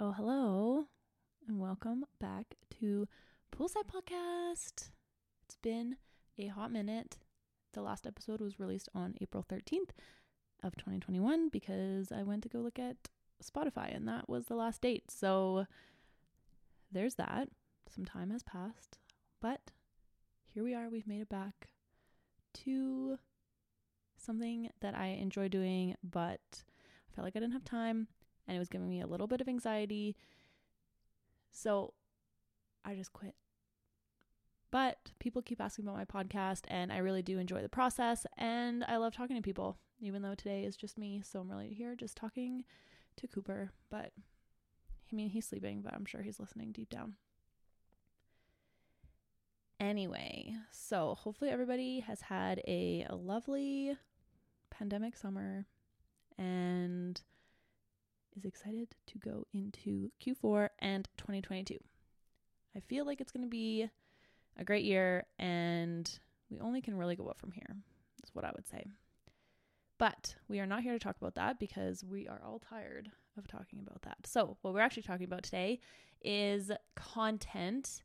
Oh, hello, and welcome back to Poolside Podcast. It's been a hot minute. The last episode was released on April 13th of 2021 because I went to go look at Spotify and that was the last date. So there's that. Some time has passed, but here we are. We've made it back to something that I enjoy doing, but I felt like I didn't have time and it was giving me a little bit of anxiety. So I just quit. But people keep asking about my podcast, and I really do enjoy the process, and I love talking to people, even though today is just me. So I'm really here just talking to Cooper. But I mean, he's sleeping, but I'm sure he's listening deep down. Anyway, so hopefully everybody has had a, a lovely pandemic summer and is excited to go into Q4 and 2022. I feel like it's going to be a great year and we only can really go up from here. That's what I would say. But we are not here to talk about that because we are all tired of talking about that. So, what we're actually talking about today is content.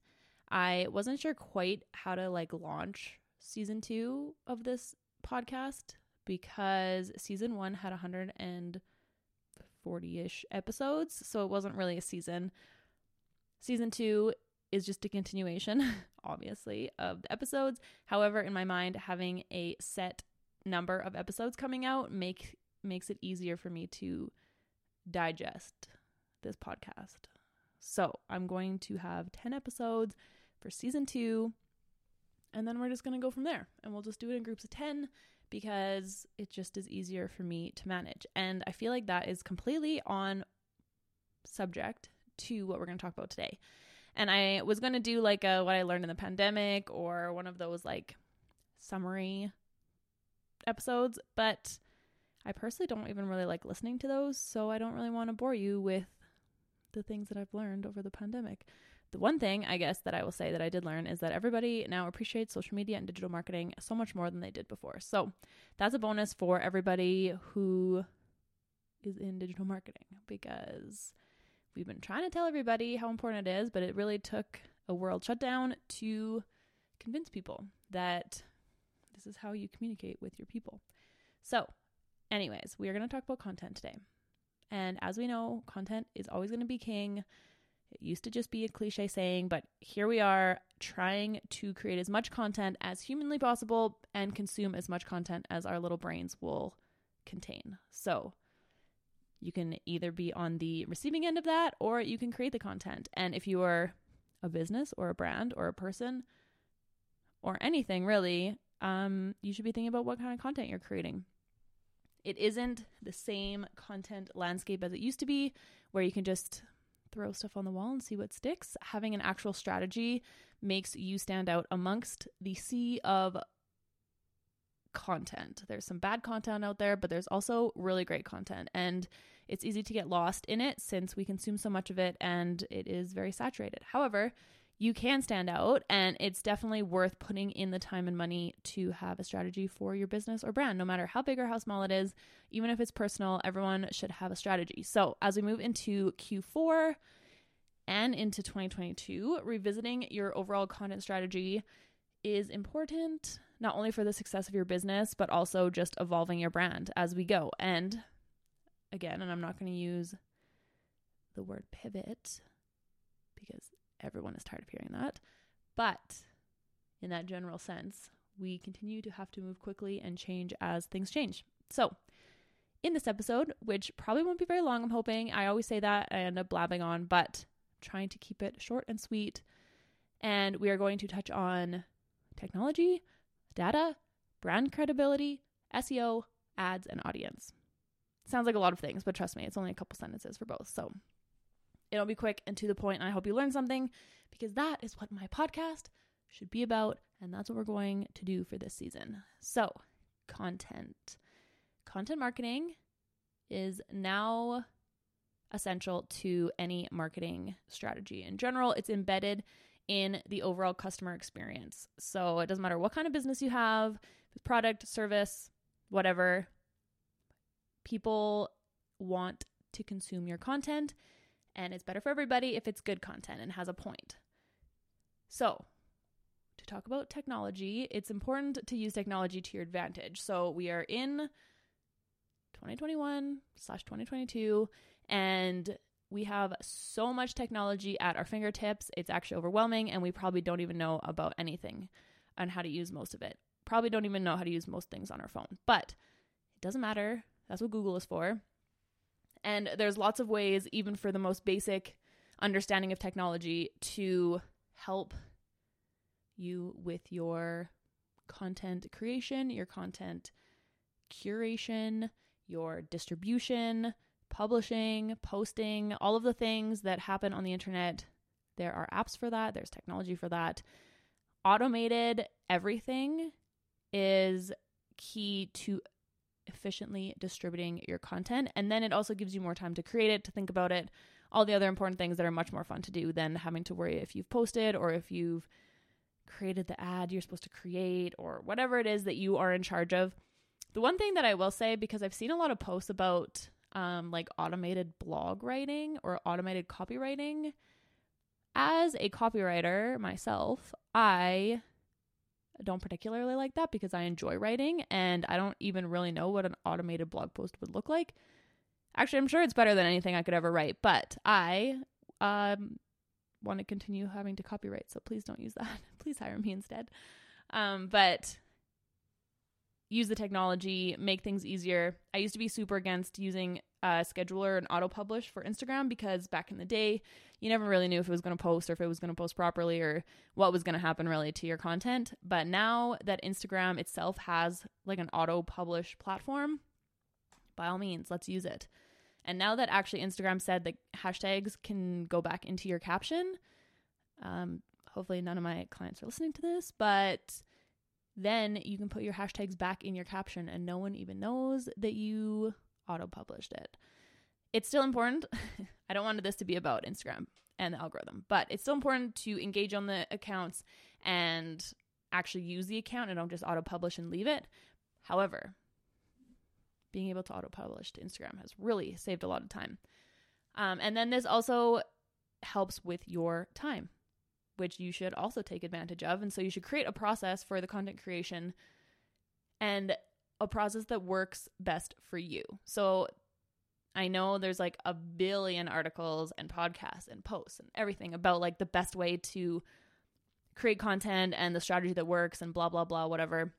I wasn't sure quite how to like launch season 2 of this podcast because season 1 had 100 and 40 ish episodes, so it wasn't really a season. Season two is just a continuation, obviously, of the episodes. However, in my mind, having a set number of episodes coming out make makes it easier for me to digest this podcast. So, I'm going to have 10 episodes for season 2 and then we're just going to go from there and we'll just do it in groups of 10 because it just is easier for me to manage. And I feel like that is completely on subject to what we're going to talk about today. And I was going to do like a what I learned in the pandemic or one of those like summary episodes, but I personally don't even really like listening to those, so I don't really want to bore you with the things that I've learned over the pandemic. The one thing I guess that I will say that I did learn is that everybody now appreciates social media and digital marketing so much more than they did before. So that's a bonus for everybody who is in digital marketing because we've been trying to tell everybody how important it is, but it really took a world shutdown to convince people that this is how you communicate with your people. So, anyways, we are going to talk about content today. And as we know, content is always going to be king. It used to just be a cliche saying, but here we are trying to create as much content as humanly possible and consume as much content as our little brains will contain. So you can either be on the receiving end of that or you can create the content. And if you are a business or a brand or a person or anything really, um, you should be thinking about what kind of content you're creating. It isn't the same content landscape as it used to be, where you can just throw stuff on the wall and see what sticks. Having an actual strategy makes you stand out amongst the sea of content. There's some bad content out there, but there's also really great content. And it's easy to get lost in it since we consume so much of it and it is very saturated. However, you can stand out and it's definitely worth putting in the time and money to have a strategy for your business or brand no matter how big or how small it is. Even if it's personal everyone should have a strategy. So as we move into q4 and into 2022 revisiting your overall content strategy is important not only for the success of your business but also just evolving your brand as we go. And again and i'm not going to use the word pivot because everyone is tired of hearing that. But in that general sense, we continue to have to move quickly and change as things change. So, in this episode, which probably won't be very long, I'm hoping, I always say that I end up blabbing on, but trying to keep it short and sweet. And we are going to touch on technology, data, brand credibility, SEO, ads, and audience. Sounds like a lot of things, but trust me, it's only a couple sentences for both. So It'll be quick and to the point, and I hope you learn something because that is what my podcast should be about, and that's what we're going to do for this season. So, content. Content marketing is now essential to any marketing strategy. In general, it's embedded in the overall customer experience. So, it doesn't matter what kind of business you have, product, service, whatever, people want to consume your content And it's better for everybody if it's good content and has a point. So, to talk about technology, it's important to use technology to your advantage. So, we are in 2021 slash 2022, and we have so much technology at our fingertips. It's actually overwhelming, and we probably don't even know about anything and how to use most of it. Probably don't even know how to use most things on our phone, but it doesn't matter. That's what Google is for. And there's lots of ways, even for the most basic understanding of technology, to help you with your content creation, your content curation, your distribution, publishing, posting, all of the things that happen on the internet. There are apps for that, there's technology for that. Automated everything is key to efficiently distributing your content. And then it also gives you more time to create it, to think about it, all the other important things that are much more fun to do than having to worry if you've posted or if you've created the ad you're supposed to create or whatever it is that you are in charge of. The one thing that I will say, because I've seen a lot of posts about um, like automated blog writing or automated copywriting, as a copywriter myself, I don't particularly like that because I enjoy writing and I don't even really know what an automated blog post would look like. Actually, I'm sure it's better than anything I could ever write, but I um, want to continue having to copyright, so please don't use that. please hire me instead. Um, but use the technology, make things easier. I used to be super against using a scheduler and auto publish for Instagram because back in the day, you never really knew if it was going to post or if it was going to post properly or what was going to happen really to your content. But now that Instagram itself has like an auto publish platform, by all means, let's use it. And now that actually Instagram said that hashtags can go back into your caption, um, hopefully none of my clients are listening to this, but then you can put your hashtags back in your caption and no one even knows that you auto published it. It's still important. I don't want this to be about Instagram and the algorithm, but it's still important to engage on the accounts and actually use the account and don't just auto publish and leave it. However, being able to auto publish to Instagram has really saved a lot of time. Um, and then this also helps with your time which you should also take advantage of. And so you should create a process for the content creation and a process that works best for you. So I know there's like a billion articles and podcasts and posts and everything about like the best way to create content and the strategy that works and blah, blah, blah, whatever.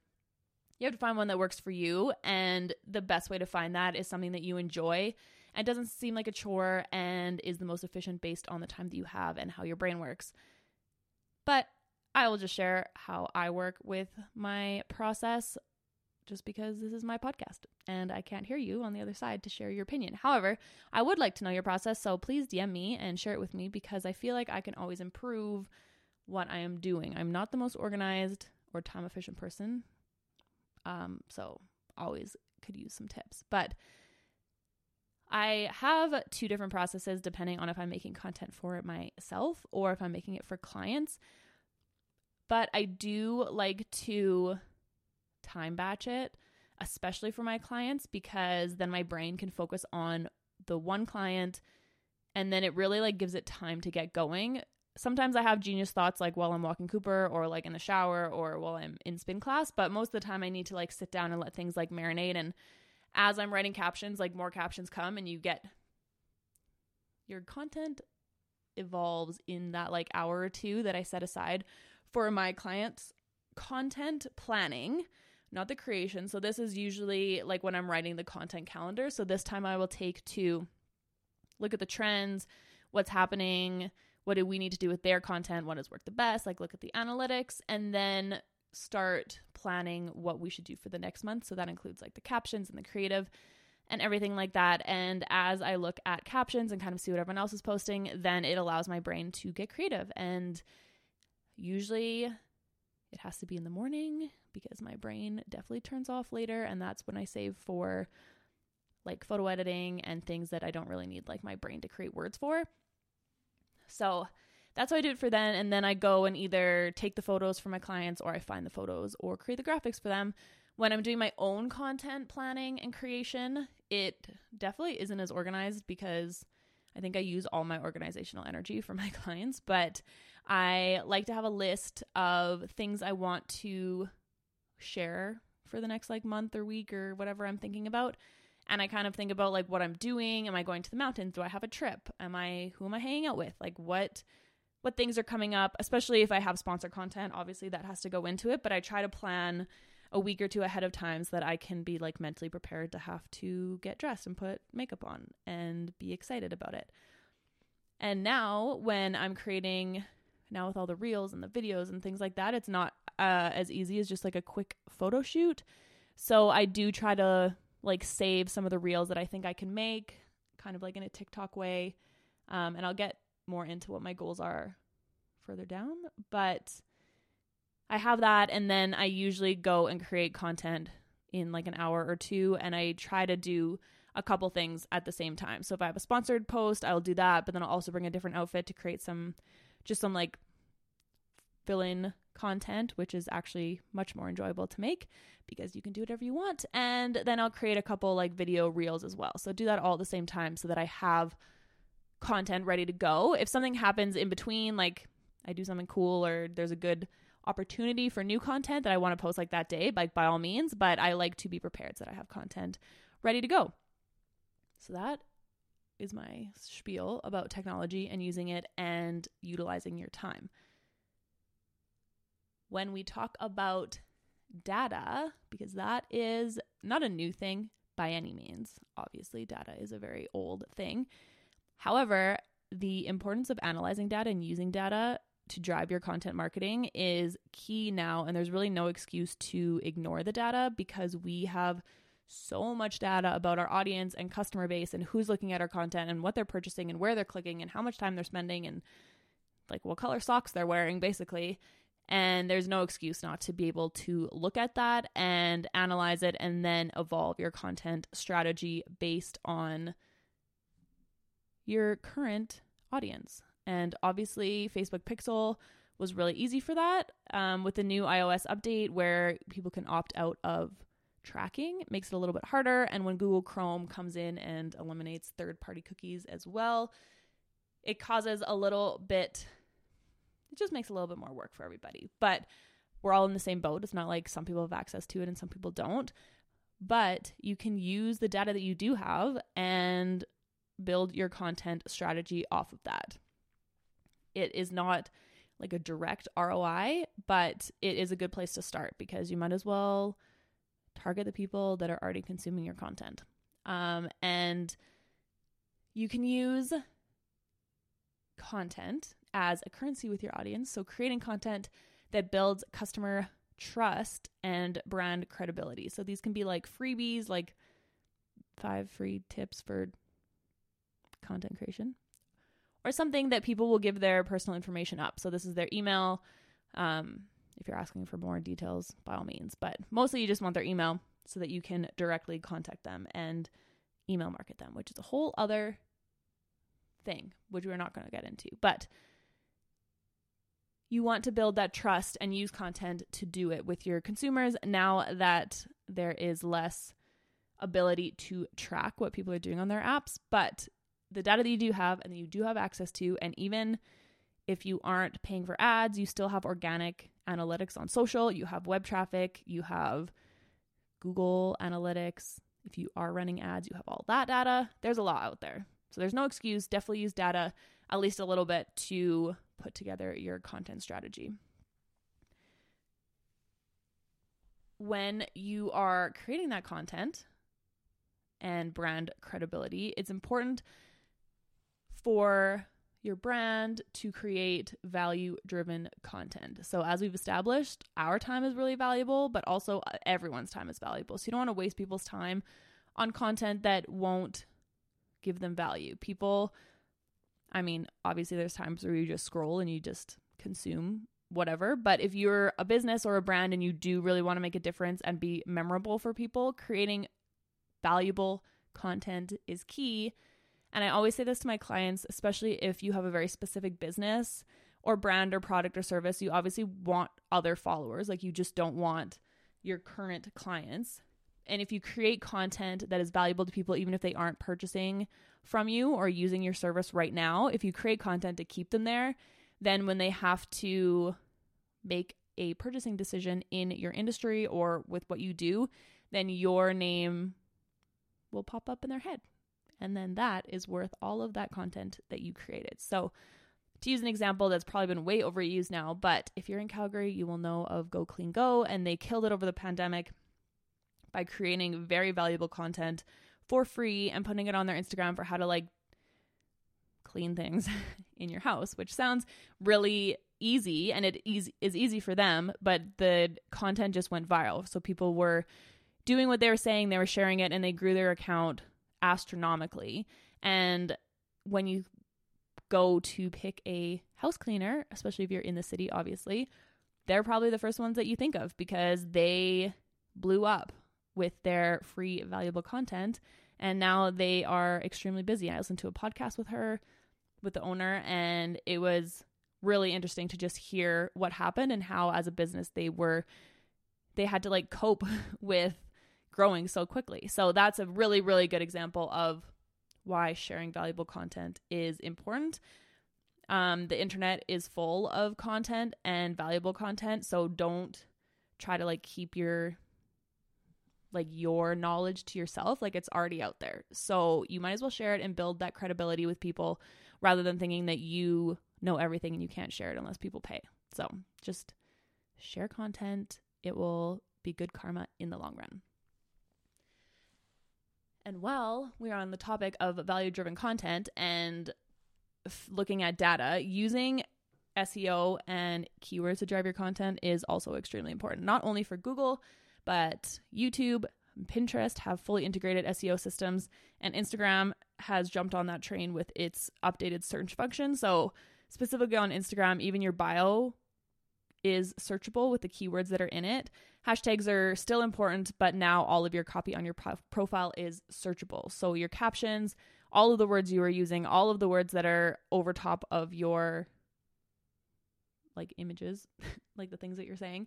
You have to find one that works for you. And the best way to find that is something that you enjoy and doesn't seem like a chore and is the most efficient based on the time that you have and how your brain works. But I will just share how I work with my process just because this is my podcast and I can't hear you on the other side to share your opinion. However, I would like to know your process, so please DM me and share it with me because I feel like I can always improve what I am doing. I'm not the most organized or time efficient person. Um, so always could use some tips. But I have two different processes depending on if I'm making content for myself or if I'm making it for clients. But I do like to time batch it, especially for my clients, because then my brain can focus on the one client and then it really like gives it time to get going. Sometimes I have genius thoughts like while I'm walking Cooper or like in the shower or while I'm in spin class, but most of the time I need to like sit down and let things like marinate and as I'm writing captions, like more captions come and you get your content evolves in that like hour or two that I set aside for my clients content planning not the creation so this is usually like when i'm writing the content calendar so this time i will take to look at the trends what's happening what do we need to do with their content what has worked the best like look at the analytics and then start planning what we should do for the next month. So that includes like the captions and the creative and everything like that. And as I look at captions and kind of see what everyone else is posting, then it allows my brain to get creative. And usually it has to be in the morning because my brain definitely turns off later. And that's when I save for like photo editing and things that I don't really need like my brain to create words for. So that's how I do it for then. And then I go and either take the photos for my clients or I find the photos or create the graphics for them. When I'm doing my own content planning and creation, it definitely isn't as organized because I think I use all my organizational energy for my clients, but I like to have a list of things I want to share for the next like month or week or whatever I'm thinking about. And I kind of think about like what I'm doing. Am I going to the mountains? Do I have a trip? Am I who am I hanging out with? Like what what things are coming up, especially if I have sponsor content. Obviously that has to go into it, but I try to plan a week or two ahead of time so that I can be like mentally prepared to have to get dressed and put makeup on and be excited about it. And now when I'm creating now with all the reels and the videos and things like that, it's not uh, as easy as just like a quick photo shoot. So I do try to like save some of the reels that I think I can make, kind of like in a TikTok way. Um, and I'll get more into what my goals are further down. But I have that, and then I usually go and create content in like an hour or two, and I try to do a couple things at the same time. So if I have a sponsored post, I'll do that, but then I'll also bring a different outfit to create some just some like fill in content, which is actually much more enjoyable to make because you can do whatever you want. And then I'll create a couple like video reels as well. So do that all at the same time so that I have content ready to go. If something happens in between, like I do something cool or there's a good opportunity for new content that I want to post like that day, like by all means, but I like to be prepared so that I have content ready to go. So that is my spiel about technology and using it and utilizing your time. When we talk about data, because that is not a new thing by any means, obviously, data is a very old thing. However, the importance of analyzing data and using data to drive your content marketing is key now. And there's really no excuse to ignore the data because we have so much data about our audience and customer base and who's looking at our content and what they're purchasing and where they're clicking and how much time they're spending and like what color socks they're wearing, basically. And there's no excuse not to be able to look at that and analyze it and then evolve your content strategy based on your current audience. And obviously, Facebook Pixel was really easy for that. Um, with the new iOS update, where people can opt out of tracking, it makes it a little bit harder. And when Google Chrome comes in and eliminates third party cookies as well, it causes a little bit, it just makes a little bit more work for everybody. But we're all in the same boat. It's not like some people have access to it and some people don't. But you can use the data that you do have and build your content strategy off of that it is not like a direct ROI, but it is a good place to start because you might as well target the people that are already consuming your content. Um, and you can use content as a currency with your audience. So, creating content that builds customer trust and brand credibility. So, these can be like freebies, like five free tips for content creation or something that people will give their personal information up. So this is their email. Um, if you're asking for more details, by all means, but mostly you just want their email so that you can directly contact them and email market them, which is a whole other thing, which we're not going to get into. But you want to build that trust and use content to do it with your consumers now that there is less ability to track what people are doing on their apps, but the data that you do have and that you do have access to, and even if you aren't paying for ads, you still have organic analytics on social, you have web traffic, you have Google Analytics. If you are running ads, you have all that data. There's a lot out there. So there's no excuse. Definitely use data at least a little bit to put together your content strategy. When you are creating that content and brand credibility, it's important for your brand to create value driven content. So, as we've established, our time is really valuable, but also uh, everyone's time is valuable. So, you don't want to waste people's time on content that won't give them value. People, I mean, obviously, there's times where you just scroll and you just consume whatever, but if you're a business or a brand and you do really want to make a difference and be memorable for people, creating valuable content is key and I always say this to my clients, especially if you have a very specific business or brand or product or service, you obviously want other followers. Like you just don't want your current clients. And if you create content that is valuable to people, even if they aren't purchasing from you or using your service right now, if you create content to keep them there, then when they have to make a purchasing decision in your industry or with what you do, then your name will pop up in their head. And then that is worth all of that content that you created. So, to use an example that's probably been way overused now, but if you're in Calgary, you will know of Go Clean Co, and they killed it over the pandemic by creating very valuable content for free and putting it on their Instagram for how to like clean things in your house, which sounds really easy and it is, easy for them, but the content just went viral. So people were doing what they were saying, they were sharing it, and they grew their account astronomically. And when you go to pick a house cleaner, especially if you're in the city, obviously, they're probably the first ones that you think of because they blew up with their free, valuable content. And now they are extremely busy. I listened to a podcast with her, with the owner, and it was really interesting to just hear what happened and how, as a business, they were, they had to like cope with growing so quickly. So that's a really, really good example of why sharing valuable content is important. Um, the internet is full of content and valuable content, so don't try to like keep your like your knowledge to yourself like it's already out there so you might as well share it and build that credibility with people rather than thinking that you know everything and you can't share it unless people pay so just share content it will be good karma in the long run and while we're on the topic of value driven content and f- looking at data, using SEO and keywords to drive your content is also extremely important, not only for Google, but YouTube, Pinterest have fully integrated SEO systems, and Instagram has jumped on that train with its updated search function. So, specifically on Instagram, even your bio is searchable with the keywords that are in it. Hashtags are still important, but now all of your copy on your pro- profile is searchable. So your captions, all of the words you are using, all of the words that are over top of your like images, like the things that you're saying,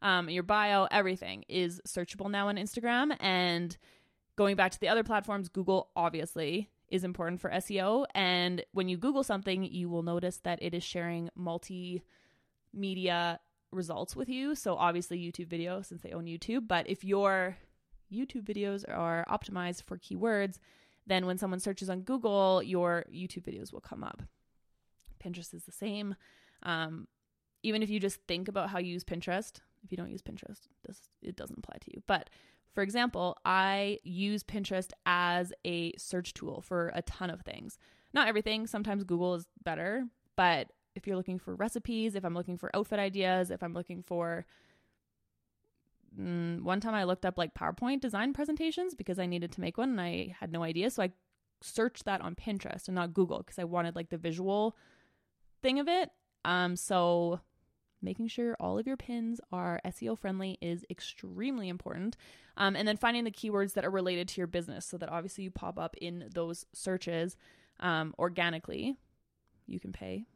um, your bio, everything is searchable now on Instagram. And going back to the other platforms, Google obviously is important for SEO. And when you Google something, you will notice that it is sharing multi media results with you. So obviously YouTube video since they own YouTube, but if your YouTube videos are optimized for keywords, then when someone searches on Google, your YouTube videos will come up. Pinterest is the same. Um, even if you just think about how you use Pinterest, if you don't use Pinterest, this it doesn't apply to you. But for example, I use Pinterest as a search tool for a ton of things. Not everything. Sometimes Google is better, but if you're looking for recipes, if I'm looking for outfit ideas, if I'm looking for mm, one time I looked up like PowerPoint design presentations because I needed to make one and I had no idea. So I searched that on Pinterest and not Google because I wanted like the visual thing of it. Um, so making sure all of your pins are SEO friendly is extremely important. Um, and then finding the keywords that are related to your business so that obviously you pop up in those searches um, organically. You can pay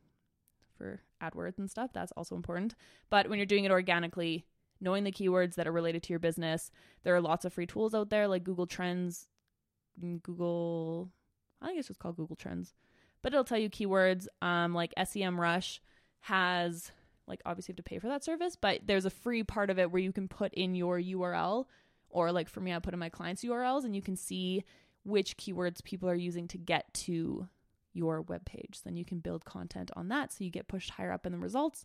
for AdWords and stuff. That's also important. But when you're doing it organically, knowing the keywords that are related to your business, there are lots of free tools out there like Google Trends, mm, Google, I think it's just called Google Trends, but it'll tell you keywords. Um, like SEMrush has, like, obviously you have to pay for that service, but there's a free part of it where you can put in your URL, or like for me, I put in my clients' URLs, and you can see which keywords people are using to get to your web page. Then you can build content on that so you get pushed higher up in the results.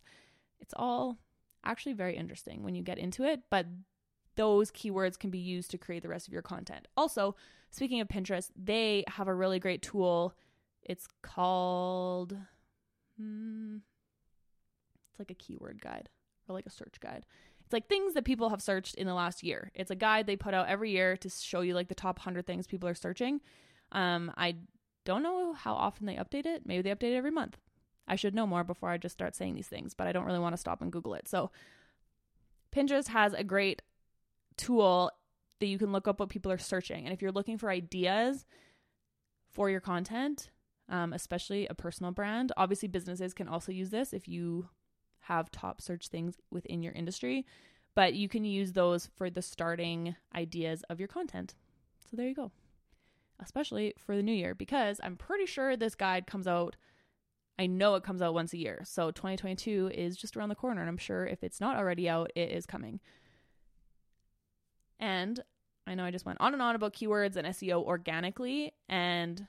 It's all actually very interesting when you get into it, but those keywords can be used to create the rest of your content. Also, speaking of Pinterest, they have a really great tool. It's called hmm, it's like a keyword guide or like a search guide. It's like things that people have searched in the last year. It's a guide they put out every year to show you like the top 100 things people are searching. Um, I don't know how often they update it. Maybe they update it every month. I should know more before I just start saying these things, but I don't really want to stop and Google it. So, Pinterest has a great tool that you can look up what people are searching. And if you're looking for ideas for your content, um, especially a personal brand, obviously businesses can also use this if you have top search things within your industry, but you can use those for the starting ideas of your content. So, there you go. Especially for the new year, because I'm pretty sure this guide comes out. I know it comes out once a year. So 2022 is just around the corner. And I'm sure if it's not already out, it is coming. And I know I just went on and on about keywords and SEO organically. And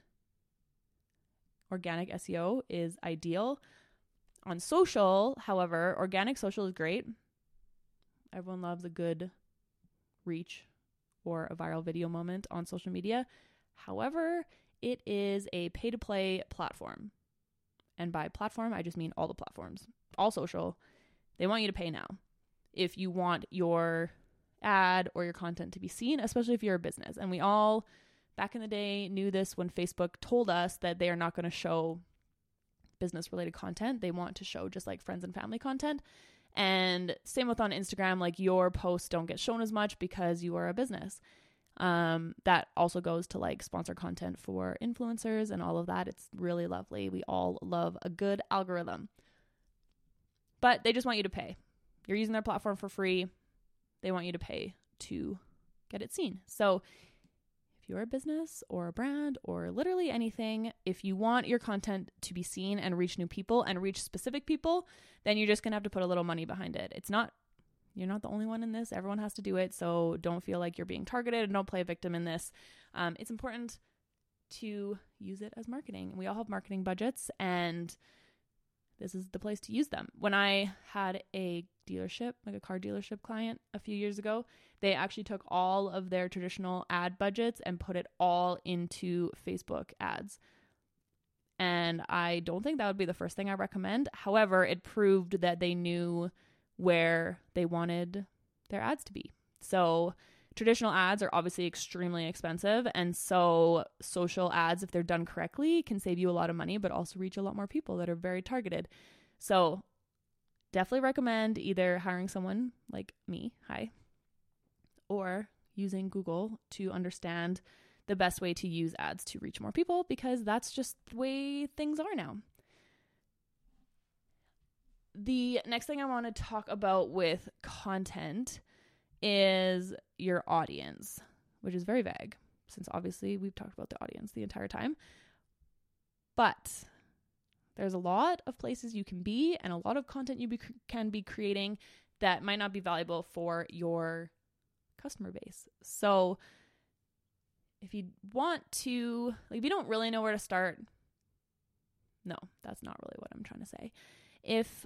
organic SEO is ideal. On social, however, organic social is great. Everyone loves a good reach or a viral video moment on social media. However, it is a pay to play platform. And by platform, I just mean all the platforms, all social. They want you to pay now. If you want your ad or your content to be seen, especially if you're a business. And we all, back in the day, knew this when Facebook told us that they are not going to show business related content. They want to show just like friends and family content. And same with on Instagram, like your posts don't get shown as much because you are a business. Um, that also goes to like sponsor content for influencers and all of that. It's really lovely. We all love a good algorithm. But they just want you to pay. You're using their platform for free. They want you to pay to get it seen. So if you're a business or a brand or literally anything, if you want your content to be seen and reach new people and reach specific people, then you're just going to have to put a little money behind it. It's not you're not the only one in this. Everyone has to do it. So don't feel like you're being targeted and don't play a victim in this. Um, it's important to use it as marketing. We all have marketing budgets, and this is the place to use them. When I had a dealership, like a car dealership client a few years ago, they actually took all of their traditional ad budgets and put it all into Facebook ads. And I don't think that would be the first thing I recommend. However, it proved that they knew where they wanted their ads to be. So, traditional ads are obviously extremely expensive. And so, social ads, if they're done correctly, can save you a lot of money, but also reach a lot more people that are very targeted. So, definitely recommend either hiring someone like me, hi, or using Google to understand the best way to use ads to reach more people because that's just the way things are now. The next thing I want to talk about with content is your audience, which is very vague since obviously we've talked about the audience the entire time. But there's a lot of places you can be and a lot of content you be, can be creating that might not be valuable for your customer base. So if you want to, like, if you don't really know where to start, no, that's not really what I'm trying to say. If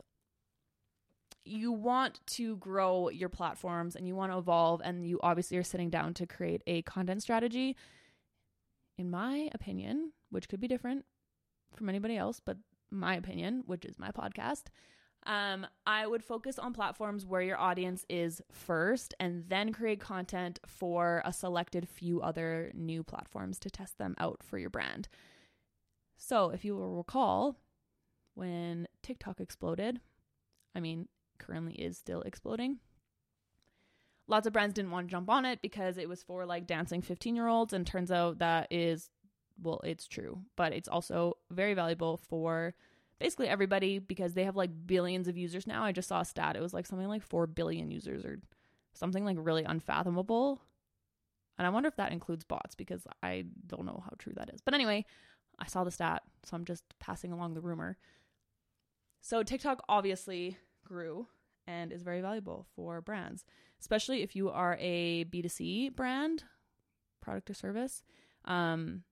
you want to grow your platforms and you want to evolve and you obviously are sitting down to create a content strategy in my opinion which could be different from anybody else but my opinion which is my podcast um, i would focus on platforms where your audience is first and then create content for a selected few other new platforms to test them out for your brand. So if you will recall when tiktok exploded I mean, currently is still exploding. Lots of brands didn't want to jump on it because it was for like dancing 15 year olds, and turns out that is, well, it's true, but it's also very valuable for basically everybody because they have like billions of users now. I just saw a stat, it was like something like 4 billion users or something like really unfathomable. And I wonder if that includes bots because I don't know how true that is. But anyway, I saw the stat, so I'm just passing along the rumor. So TikTok obviously grew and is very valuable for brands, especially if you are a B2C brand, product or service. Um,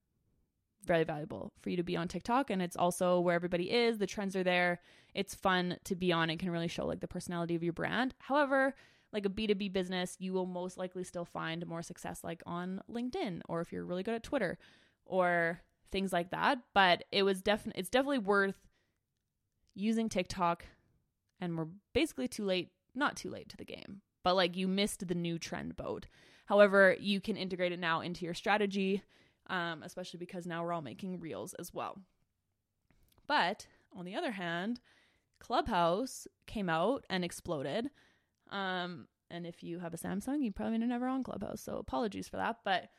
very valuable for you to be on TikTok. And it's also where everybody is. The trends are there. It's fun to be on. It can really show like the personality of your brand. However, like a B2B business, you will most likely still find more success like on LinkedIn or if you're really good at Twitter or things like that. But it was definitely it's definitely worth using TikTok and we're basically too late, not too late to the game, but like you missed the new trend boat. However, you can integrate it now into your strategy, um, especially because now we're all making reels as well. But on the other hand, Clubhouse came out and exploded. Um, and if you have a Samsung, you probably never on Clubhouse. So apologies for that. But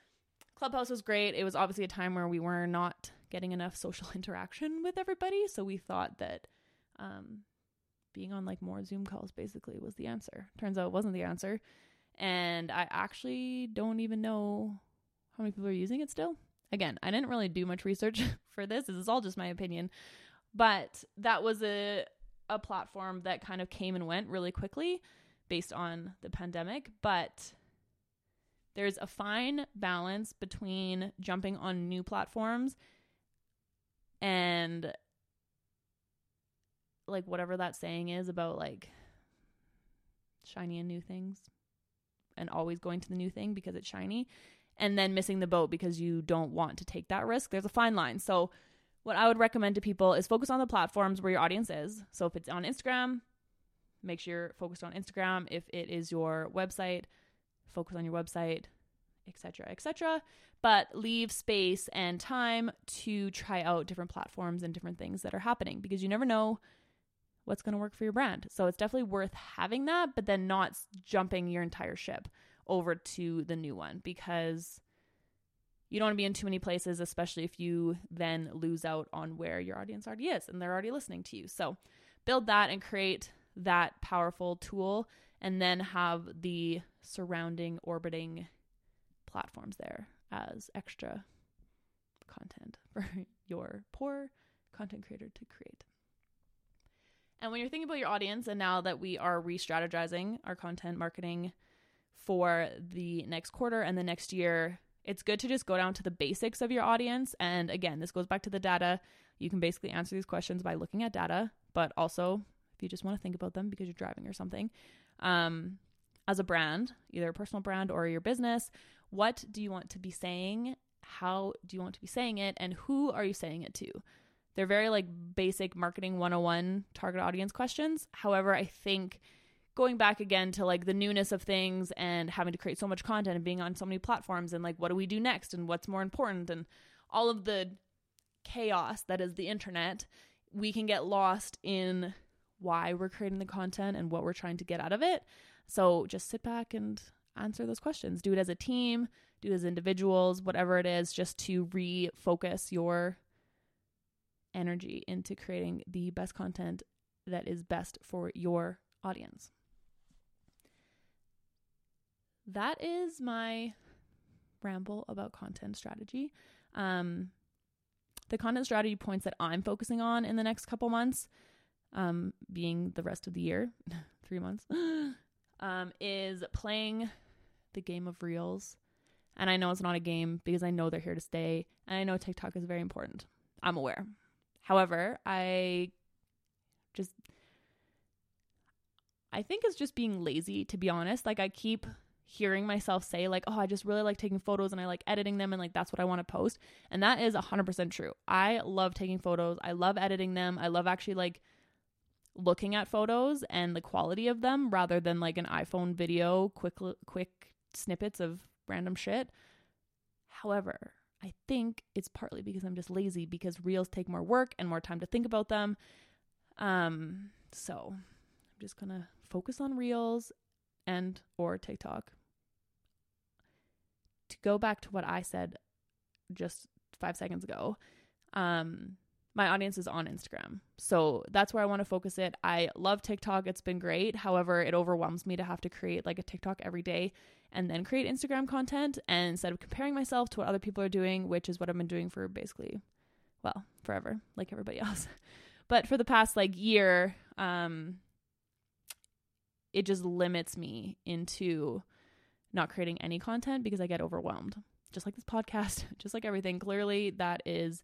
Clubhouse was great. It was obviously a time where we were not getting enough social interaction with everybody. So we thought that um, being on like more Zoom calls basically was the answer. Turns out it wasn't the answer. And I actually don't even know how many people are using it still. again, I didn't really do much research for this. This is all just my opinion. But that was a a platform that kind of came and went really quickly based on the pandemic, but there's a fine balance between jumping on new platforms and like whatever that saying is about like shiny and new things and always going to the new thing because it's shiny and then missing the boat because you don't want to take that risk. There's a fine line. So what I would recommend to people is focus on the platforms where your audience is. So if it's on Instagram, make sure you're focused on Instagram. If it is your website, focus on your website, etc., etc. But leave space and time to try out different platforms and different things that are happening because you never know what's going to work for your brand. So it's definitely worth having that, but then not jumping your entire ship over to the new one because you don't want to be in too many places, especially if you then lose out on where your audience already is and they're already listening to you. So build that and create that powerful tool and then have the surrounding orbiting platforms there as extra content for your poor content creator to create. And when you're thinking about your audience, and now that we are re strategizing our content marketing for the next quarter and the next year, it's good to just go down to the basics of your audience. And again, this goes back to the data. You can basically answer these questions by looking at data, but also if you just want to think about them because you're driving or something. Um, as a brand, either a personal brand or your business, what do you want to be saying? How do you want to be saying it? And who are you saying it to? They're very like basic marketing 101 target audience questions. However, I think going back again to like the newness of things and having to create so much content and being on so many platforms and like what do we do next and what's more important and all of the chaos that is the internet, we can get lost in why we're creating the content and what we're trying to get out of it. So just sit back and answer those questions. Do it as a team, do it as individuals, whatever it is, just to refocus your energy into creating the best content that is best for your audience. That is my ramble about content strategy. Um, the content strategy points that I'm focusing on in the next couple months, um, being the rest of the year, three months, um, is playing the game of reels. And I know it's not a game because I know they're here to stay. And I know TikTok is very important. I'm aware. However, I just I think it's just being lazy to be honest. Like I keep hearing myself say like, "Oh, I just really like taking photos and I like editing them and like that's what I want to post." And that is 100% true. I love taking photos. I love editing them. I love actually like looking at photos and the quality of them rather than like an iPhone video quick quick snippets of random shit. However, I think it's partly because I'm just lazy because reels take more work and more time to think about them. Um, so I'm just gonna focus on reels and or TikTok. To go back to what I said just five seconds ago, um, my audience is on Instagram. So that's where I want to focus it. I love TikTok. It's been great. However, it overwhelms me to have to create like a TikTok every day and then create Instagram content. And instead of comparing myself to what other people are doing, which is what I've been doing for basically, well, forever, like everybody else. But for the past like year, um, it just limits me into not creating any content because I get overwhelmed. Just like this podcast, just like everything. Clearly, that is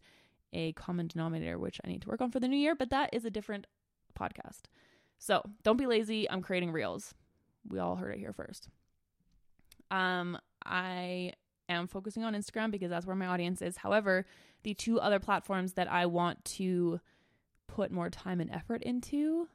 a common denominator, which I need to work on for the new year, but that is a different podcast. So don't be lazy. I'm creating reels. We all heard it here first. Um, I am focusing on Instagram because that's where my audience is. However, the two other platforms that I want to put more time and effort into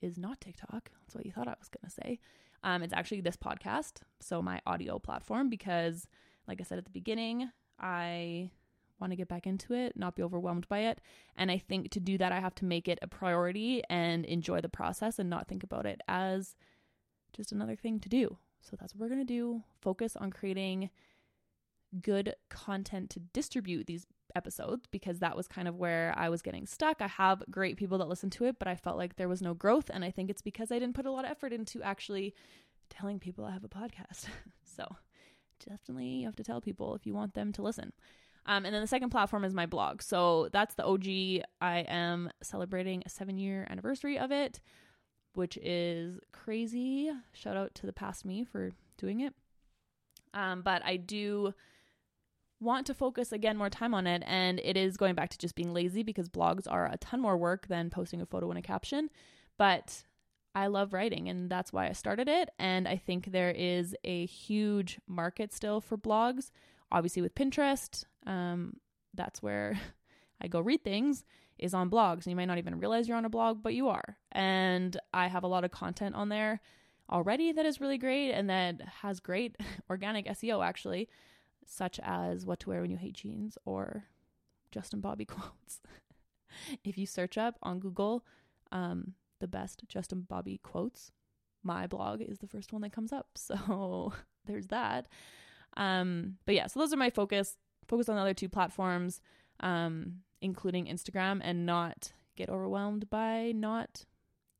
is not TikTok. That's what you thought I was going to say. Um, it's actually this podcast, so my audio platform, because, like I said at the beginning, I want to get back into it, not be overwhelmed by it. And I think to do that, I have to make it a priority and enjoy the process and not think about it as just another thing to do. So that's what we're going to do. Focus on creating good content to distribute these episodes because that was kind of where I was getting stuck. I have great people that listen to it, but I felt like there was no growth. And I think it's because I didn't put a lot of effort into actually telling people I have a podcast. so definitely you have to tell people if you want them to listen. Um, and then the second platform is my blog. So that's the OG. I am celebrating a seven year anniversary of it, which is crazy. Shout out to the past me for doing it. Um, but I do want to focus again more time on it. And it is going back to just being lazy because blogs are a ton more work than posting a photo and a caption. But I love writing and that's why I started it. And I think there is a huge market still for blogs. Obviously, with Pinterest, um, that's where I go read things, is on blogs. And you might not even realize you're on a blog, but you are. And I have a lot of content on there already that is really great and that has great organic SEO actually, such as what to wear when you hate jeans or Justin Bobby quotes. if you search up on Google, um, the best Justin Bobby quotes, my blog is the first one that comes up. So there's that. Um, but yeah, so those are my focus. Focus on the other two platforms, um, including Instagram, and not get overwhelmed by not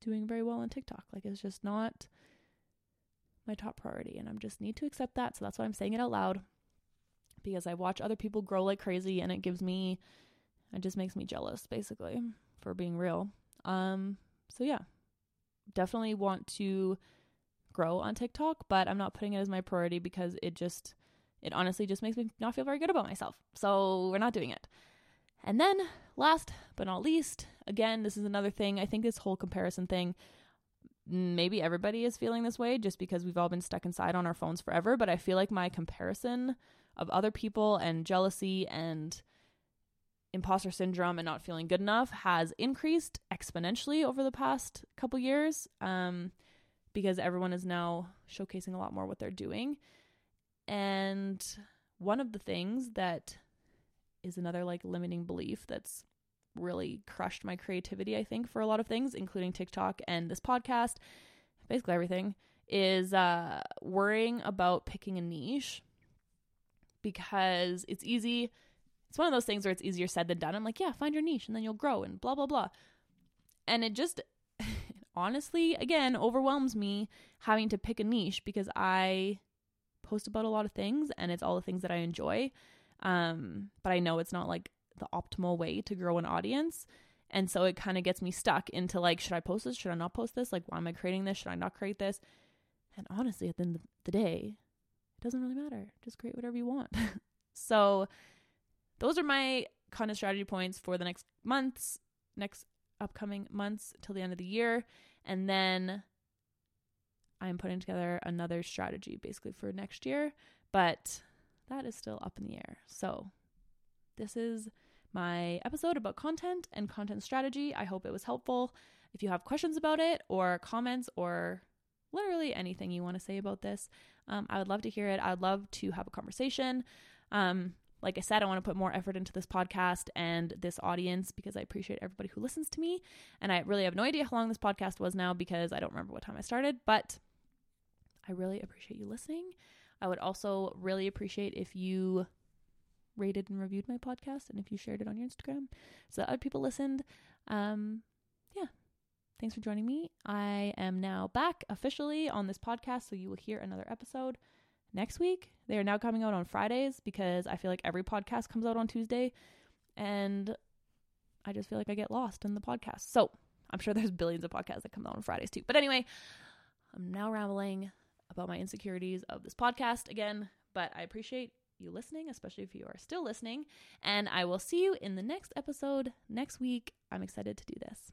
doing very well on TikTok. Like it's just not my top priority, and I just need to accept that. So that's why I'm saying it out loud because I watch other people grow like crazy, and it gives me, it just makes me jealous, basically, for being real. Um, so yeah, definitely want to grow on TikTok, but I'm not putting it as my priority because it just it honestly just makes me not feel very good about myself. So we're not doing it. And then last but not least, again, this is another thing. I think this whole comparison thing maybe everybody is feeling this way just because we've all been stuck inside on our phones forever, but I feel like my comparison of other people and jealousy and imposter syndrome and not feeling good enough has increased exponentially over the past couple years um, because everyone is now showcasing a lot more what they're doing. And one of the things that is another like limiting belief that's really crushed my creativity, I think, for a lot of things, including TikTok and this podcast, basically everything, is uh, worrying about picking a niche because it's easy it's one of those things where it's easier said than done. I'm like, yeah, find your niche and then you'll grow and blah, blah, blah. And it just honestly, again, overwhelms me having to pick a niche because I post about a lot of things and it's all the things that I enjoy. Um, but I know it's not like the optimal way to grow an audience. And so it kind of gets me stuck into like, should I post this? Should I not post this? Like, why am I creating this? Should I not create this? And honestly, at the end of the day, it doesn't really matter. Just create whatever you want. so those are my kind of strategy points for the next months, next upcoming months till the end of the year. And then I'm putting together another strategy basically for next year, but that is still up in the air. So, this is my episode about content and content strategy. I hope it was helpful. If you have questions about it or comments or literally anything you want to say about this, um, I would love to hear it. I'd love to have a conversation. Um, like I said, I want to put more effort into this podcast and this audience because I appreciate everybody who listens to me. And I really have no idea how long this podcast was now because I don't remember what time I started, but I really appreciate you listening. I would also really appreciate if you rated and reviewed my podcast and if you shared it on your Instagram so that other people listened. Um, yeah. Thanks for joining me. I am now back officially on this podcast, so you will hear another episode next week. They are now coming out on Fridays because I feel like every podcast comes out on Tuesday and I just feel like I get lost in the podcast. So I'm sure there's billions of podcasts that come out on Fridays too. But anyway, I'm now rambling about my insecurities of this podcast again, but I appreciate you listening, especially if you are still listening. And I will see you in the next episode next week. I'm excited to do this.